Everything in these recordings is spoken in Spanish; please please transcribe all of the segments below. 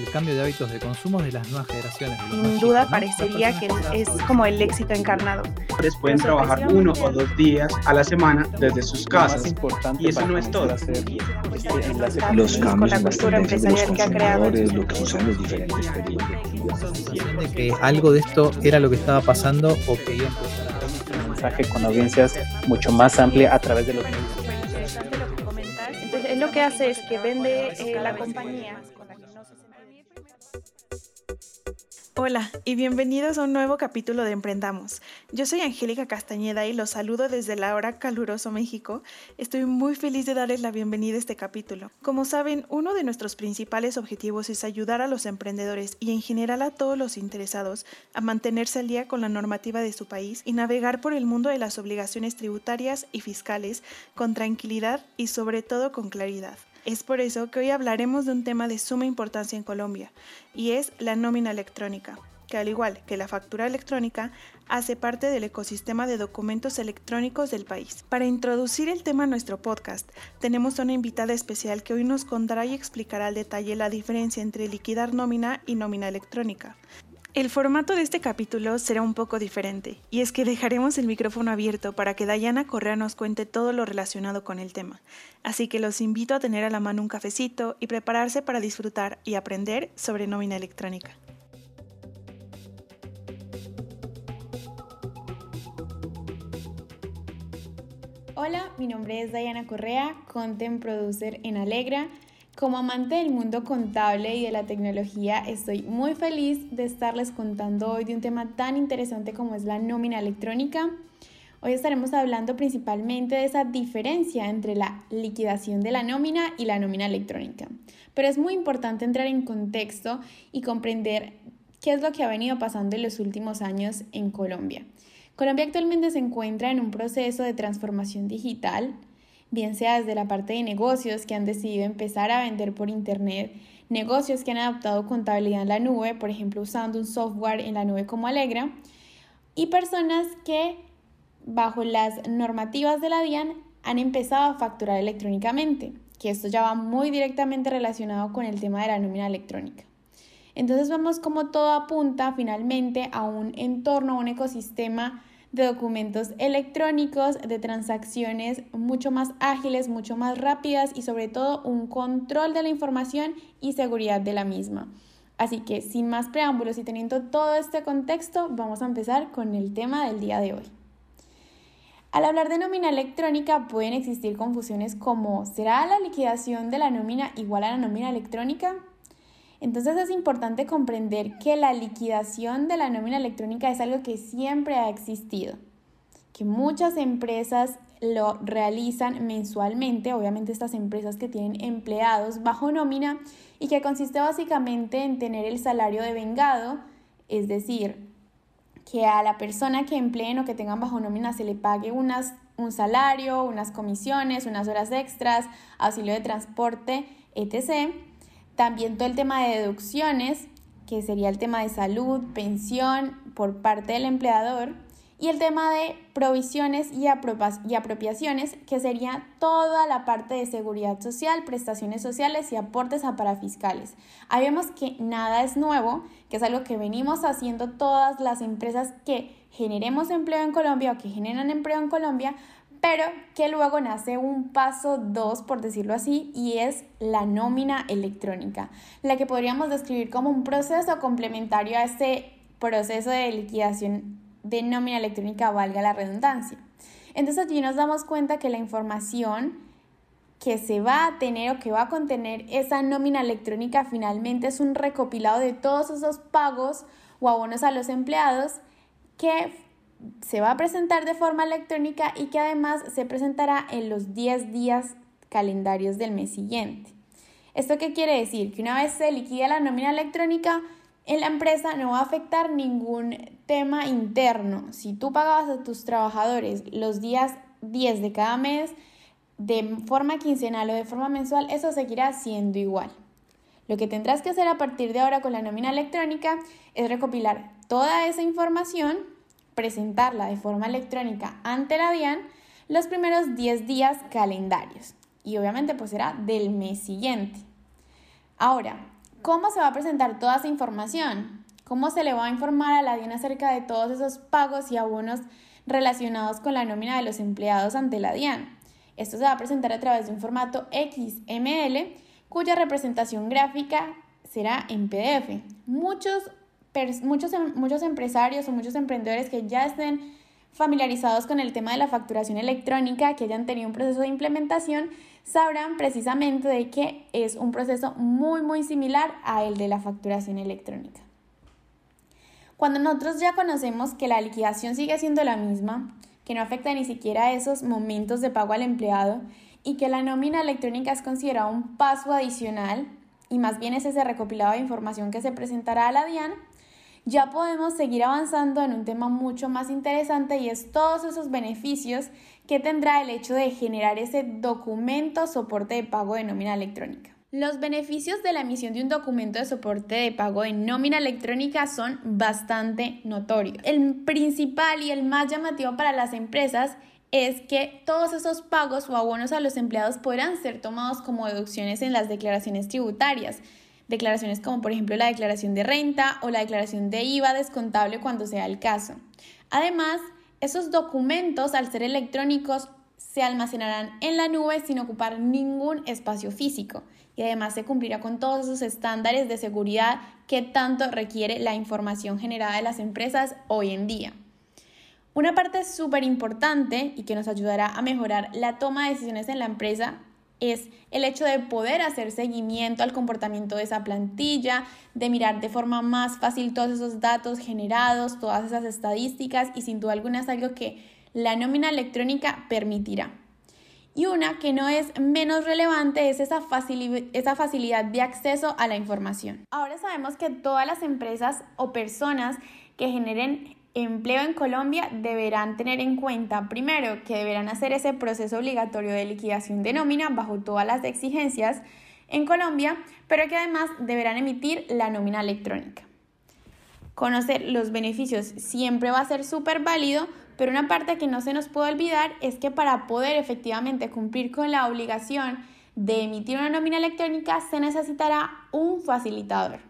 el cambio de hábitos de consumo de las nuevas generaciones. Sin duda parecería que es como el éxito encarnado. Pueden trabajar uno o dos días a la semana desde sus casas. Y eso no es todo. Los cambios con la cultura empresarial que ha creado. lo que usan los diferentes de que algo de esto era lo que estaba pasando o que iba a empezar a un mensaje con audiencias mucho más amplia a través de los medios. Interesante lo que comentas. Entonces, él lo que hace es que vende eh, la compañía Hola y bienvenidos a un nuevo capítulo de Emprendamos. Yo soy Angélica Castañeda y los saludo desde la hora caluroso México. Estoy muy feliz de darles la bienvenida a este capítulo. Como saben, uno de nuestros principales objetivos es ayudar a los emprendedores y en general a todos los interesados a mantenerse al día con la normativa de su país y navegar por el mundo de las obligaciones tributarias y fiscales con tranquilidad y sobre todo con claridad. Es por eso que hoy hablaremos de un tema de suma importancia en Colombia, y es la nómina electrónica, que al igual que la factura electrónica, hace parte del ecosistema de documentos electrónicos del país. Para introducir el tema a nuestro podcast, tenemos una invitada especial que hoy nos contará y explicará al detalle la diferencia entre liquidar nómina y nómina electrónica. El formato de este capítulo será un poco diferente, y es que dejaremos el micrófono abierto para que Dayana Correa nos cuente todo lo relacionado con el tema. Así que los invito a tener a la mano un cafecito y prepararse para disfrutar y aprender sobre nómina electrónica. Hola, mi nombre es Dayana Correa, content producer en Alegra. Como amante del mundo contable y de la tecnología, estoy muy feliz de estarles contando hoy de un tema tan interesante como es la nómina electrónica. Hoy estaremos hablando principalmente de esa diferencia entre la liquidación de la nómina y la nómina electrónica. Pero es muy importante entrar en contexto y comprender qué es lo que ha venido pasando en los últimos años en Colombia. Colombia actualmente se encuentra en un proceso de transformación digital bien sea desde la parte de negocios que han decidido empezar a vender por Internet, negocios que han adoptado contabilidad en la nube, por ejemplo usando un software en la nube como Alegra, y personas que bajo las normativas de la DIAN han empezado a facturar electrónicamente, que esto ya va muy directamente relacionado con el tema de la nómina electrónica. Entonces vemos como todo apunta finalmente a un entorno, a un ecosistema de documentos electrónicos, de transacciones mucho más ágiles, mucho más rápidas y sobre todo un control de la información y seguridad de la misma. Así que sin más preámbulos y teniendo todo este contexto, vamos a empezar con el tema del día de hoy. Al hablar de nómina electrónica pueden existir confusiones como ¿será la liquidación de la nómina igual a la nómina electrónica? Entonces es importante comprender que la liquidación de la nómina electrónica es algo que siempre ha existido, que muchas empresas lo realizan mensualmente, obviamente estas empresas que tienen empleados bajo nómina y que consiste básicamente en tener el salario de vengado, es decir, que a la persona que empleen o que tengan bajo nómina se le pague unas, un salario, unas comisiones, unas horas extras, auxilio de transporte, etc también todo el tema de deducciones, que sería el tema de salud, pensión por parte del empleador. Y el tema de provisiones y, apropiaciones, que sería toda la parte de seguridad social, prestaciones sociales y aportes a parafiscales. Ahí vemos que nada es nuevo, que es algo que venimos haciendo todas las empresas que generemos empleo en Colombia o que generan empleo en Colombia pero que luego nace un paso 2, por decirlo así, y es la nómina electrónica, la que podríamos describir como un proceso complementario a este proceso de liquidación de nómina electrónica, valga la redundancia. Entonces allí nos damos cuenta que la información que se va a tener o que va a contener esa nómina electrónica finalmente es un recopilado de todos esos pagos o abonos a los empleados que se va a presentar de forma electrónica y que además se presentará en los 10 días calendarios del mes siguiente. ¿Esto qué quiere decir? Que una vez se liquida la nómina electrónica, en la empresa no va a afectar ningún tema interno. Si tú pagabas a tus trabajadores los días 10 de cada mes de forma quincenal o de forma mensual, eso seguirá siendo igual. Lo que tendrás que hacer a partir de ahora con la nómina electrónica es recopilar toda esa información presentarla de forma electrónica ante la DIAN los primeros 10 días calendarios y obviamente pues será del mes siguiente. Ahora, ¿Cómo se va a presentar toda esa información? ¿Cómo se le va a informar a la DIAN acerca de todos esos pagos y abonos relacionados con la nómina de los empleados ante la DIAN? Esto se va a presentar a través de un formato XML cuya representación gráfica será en PDF. Muchos, muchos, muchos empresarios o muchos emprendedores que ya estén familiarizados con el tema de la facturación electrónica, que hayan tenido un proceso de implementación, sabrán precisamente de que es un proceso muy muy similar a el de la facturación electrónica. Cuando nosotros ya conocemos que la liquidación sigue siendo la misma, que no afecta ni siquiera esos momentos de pago al empleado y que la nómina electrónica es considerada un paso adicional y más bien es ese recopilado de información que se presentará a la DIAN, ya podemos seguir avanzando en un tema mucho más interesante y es todos esos beneficios que tendrá el hecho de generar ese documento soporte de pago de nómina electrónica. Los beneficios de la emisión de un documento de soporte de pago de nómina electrónica son bastante notorios. El principal y el más llamativo para las empresas es que todos esos pagos o abonos a los empleados podrán ser tomados como deducciones en las declaraciones tributarias. Declaraciones como por ejemplo la declaración de renta o la declaración de IVA descontable cuando sea el caso. Además, esos documentos al ser electrónicos se almacenarán en la nube sin ocupar ningún espacio físico y además se cumplirá con todos esos estándares de seguridad que tanto requiere la información generada de las empresas hoy en día. Una parte súper importante y que nos ayudará a mejorar la toma de decisiones en la empresa es el hecho de poder hacer seguimiento al comportamiento de esa plantilla, de mirar de forma más fácil todos esos datos generados, todas esas estadísticas y sin duda alguna es algo que la nómina electrónica permitirá. Y una que no es menos relevante es esa, esa facilidad de acceso a la información. Ahora sabemos que todas las empresas o personas que generen empleo en Colombia deberán tener en cuenta, primero, que deberán hacer ese proceso obligatorio de liquidación de nómina bajo todas las exigencias en Colombia, pero que además deberán emitir la nómina electrónica. Conocer los beneficios siempre va a ser súper válido, pero una parte que no se nos puede olvidar es que para poder efectivamente cumplir con la obligación de emitir una nómina electrónica se necesitará un facilitador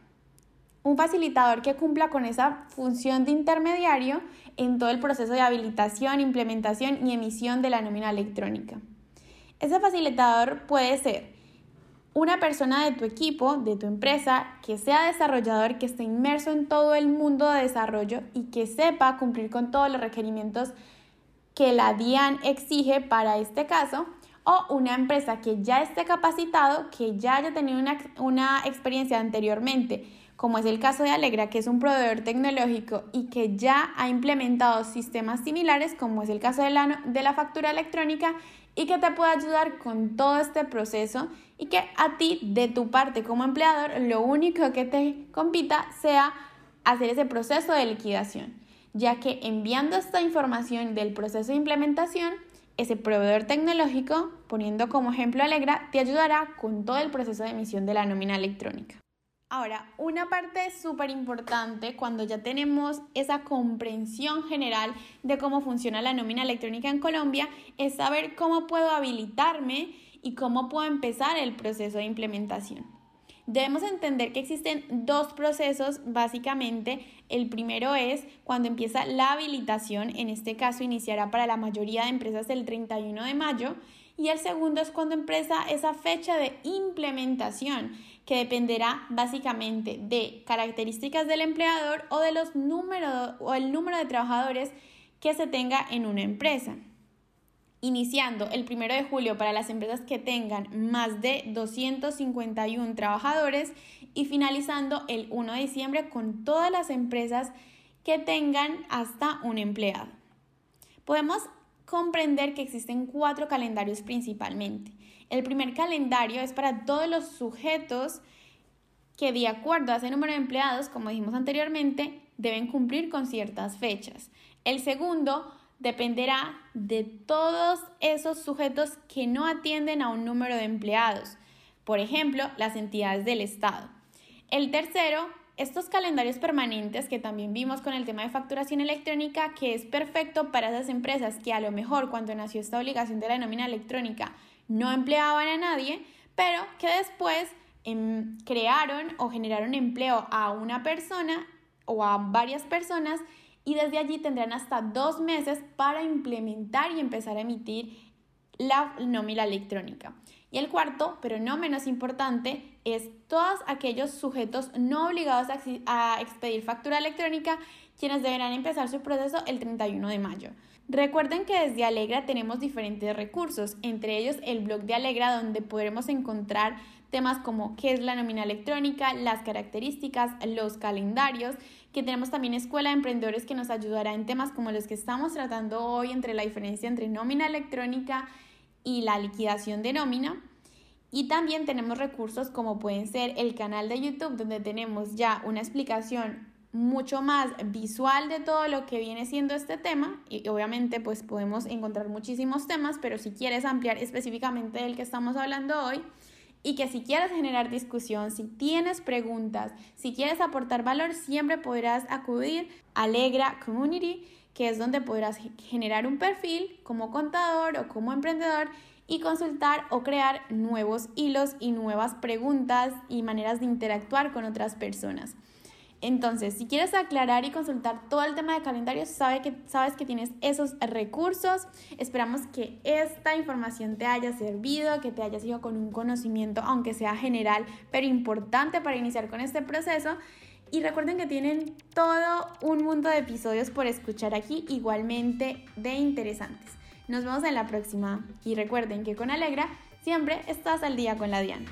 un facilitador que cumpla con esa función de intermediario en todo el proceso de habilitación, implementación y emisión de la nómina electrónica. Ese facilitador puede ser una persona de tu equipo, de tu empresa, que sea desarrollador, que esté inmerso en todo el mundo de desarrollo y que sepa cumplir con todos los requerimientos que la DIAN exige para este caso, o una empresa que ya esté capacitado, que ya haya tenido una, una experiencia anteriormente como es el caso de Alegra, que es un proveedor tecnológico y que ya ha implementado sistemas similares, como es el caso de la, factura electrónica, y que te puede ayudar con todo este proceso y que a ti, de tu parte como empleador, lo único que te compita sea hacer ese proceso de liquidación, ya que enviando esta información del proceso de implementación, ese proveedor tecnológico, poniendo como ejemplo Alegra, te ayudará con todo el proceso de emisión de la nómina electrónica. Ahora, una parte súper importante cuando ya tenemos esa comprensión general de cómo funciona la nómina electrónica en Colombia es saber cómo puedo habilitarme y cómo puedo empezar el proceso de implementación. Debemos entender que existen dos procesos básicamente. El primero es cuando empieza la habilitación, en este caso iniciará para la mayoría de empresas el 31 de mayo, y el segundo es cuando empieza esa fecha de implementación que dependerá básicamente de características del empleador o de los o el número de trabajadores que se tenga en una empresa. Iniciando el 1 de julio para las empresas que tengan más de 251 trabajadores y finalizando el 1 de diciembre con todas las empresas que tengan hasta un empleado. Podemos comprender que existen cuatro calendarios principalmente. El primer calendario es para todos los sujetos que de acuerdo a ese número de empleados, como dijimos anteriormente, deben cumplir con ciertas fechas. El segundo dependerá de todos esos sujetos que no atienden a un número de empleados, por ejemplo, las entidades del Estado. El tercero, estos calendarios permanentes que también vimos con el tema de facturación electrónica, que es perfecto para esas empresas que a lo mejor cuando nació esta obligación de la nómina electrónica no empleaban a nadie, pero que después em, crearon o generaron empleo a una persona o a varias personas y desde allí tendrán hasta dos meses para implementar y empezar a emitir la nómina electrónica. Y el cuarto, pero no menos importante, es todos aquellos sujetos no obligados a, expedir factura electrónica, quienes deberán empezar su proceso el 31 de mayo. Recuerden que desde Alegra tenemos diferentes recursos, entre ellos el blog de Alegra donde podremos encontrar temas como qué es la nómina electrónica, las características, los calendarios, que tenemos también Escuela de Emprendedores que nos ayudará en temas como los que estamos tratando hoy entre la diferencia entre nómina electrónica y la liquidación de nómina. Y también tenemos recursos como pueden ser el canal de YouTube donde tenemos ya una explicación mucho más visual de todo lo que viene siendo este tema y obviamente pues podemos encontrar muchísimos temas, pero si quieres ampliar específicamente del que estamos hablando hoy y que si quieres generar discusión, si tienes preguntas, si quieres aportar valor, siempre podrás acudir a Alegra Community, que es donde podrás generar un perfil como contador o como emprendedor y consultar o crear nuevos hilos y nuevas preguntas y maneras de interactuar con otras personas. Entonces, si quieres aclarar y consultar todo el tema de calendario, que, sabes que tienes esos recursos. Esperamos que esta información te haya servido, que te haya sido con un conocimiento, aunque sea general, pero importante para iniciar con este proceso. Y recuerden que tienen todo un mundo de episodios por escuchar aquí, igualmente de interesantes. Nos vemos en la próxima y recuerden que con Alegra siempre estás al día con la Diana.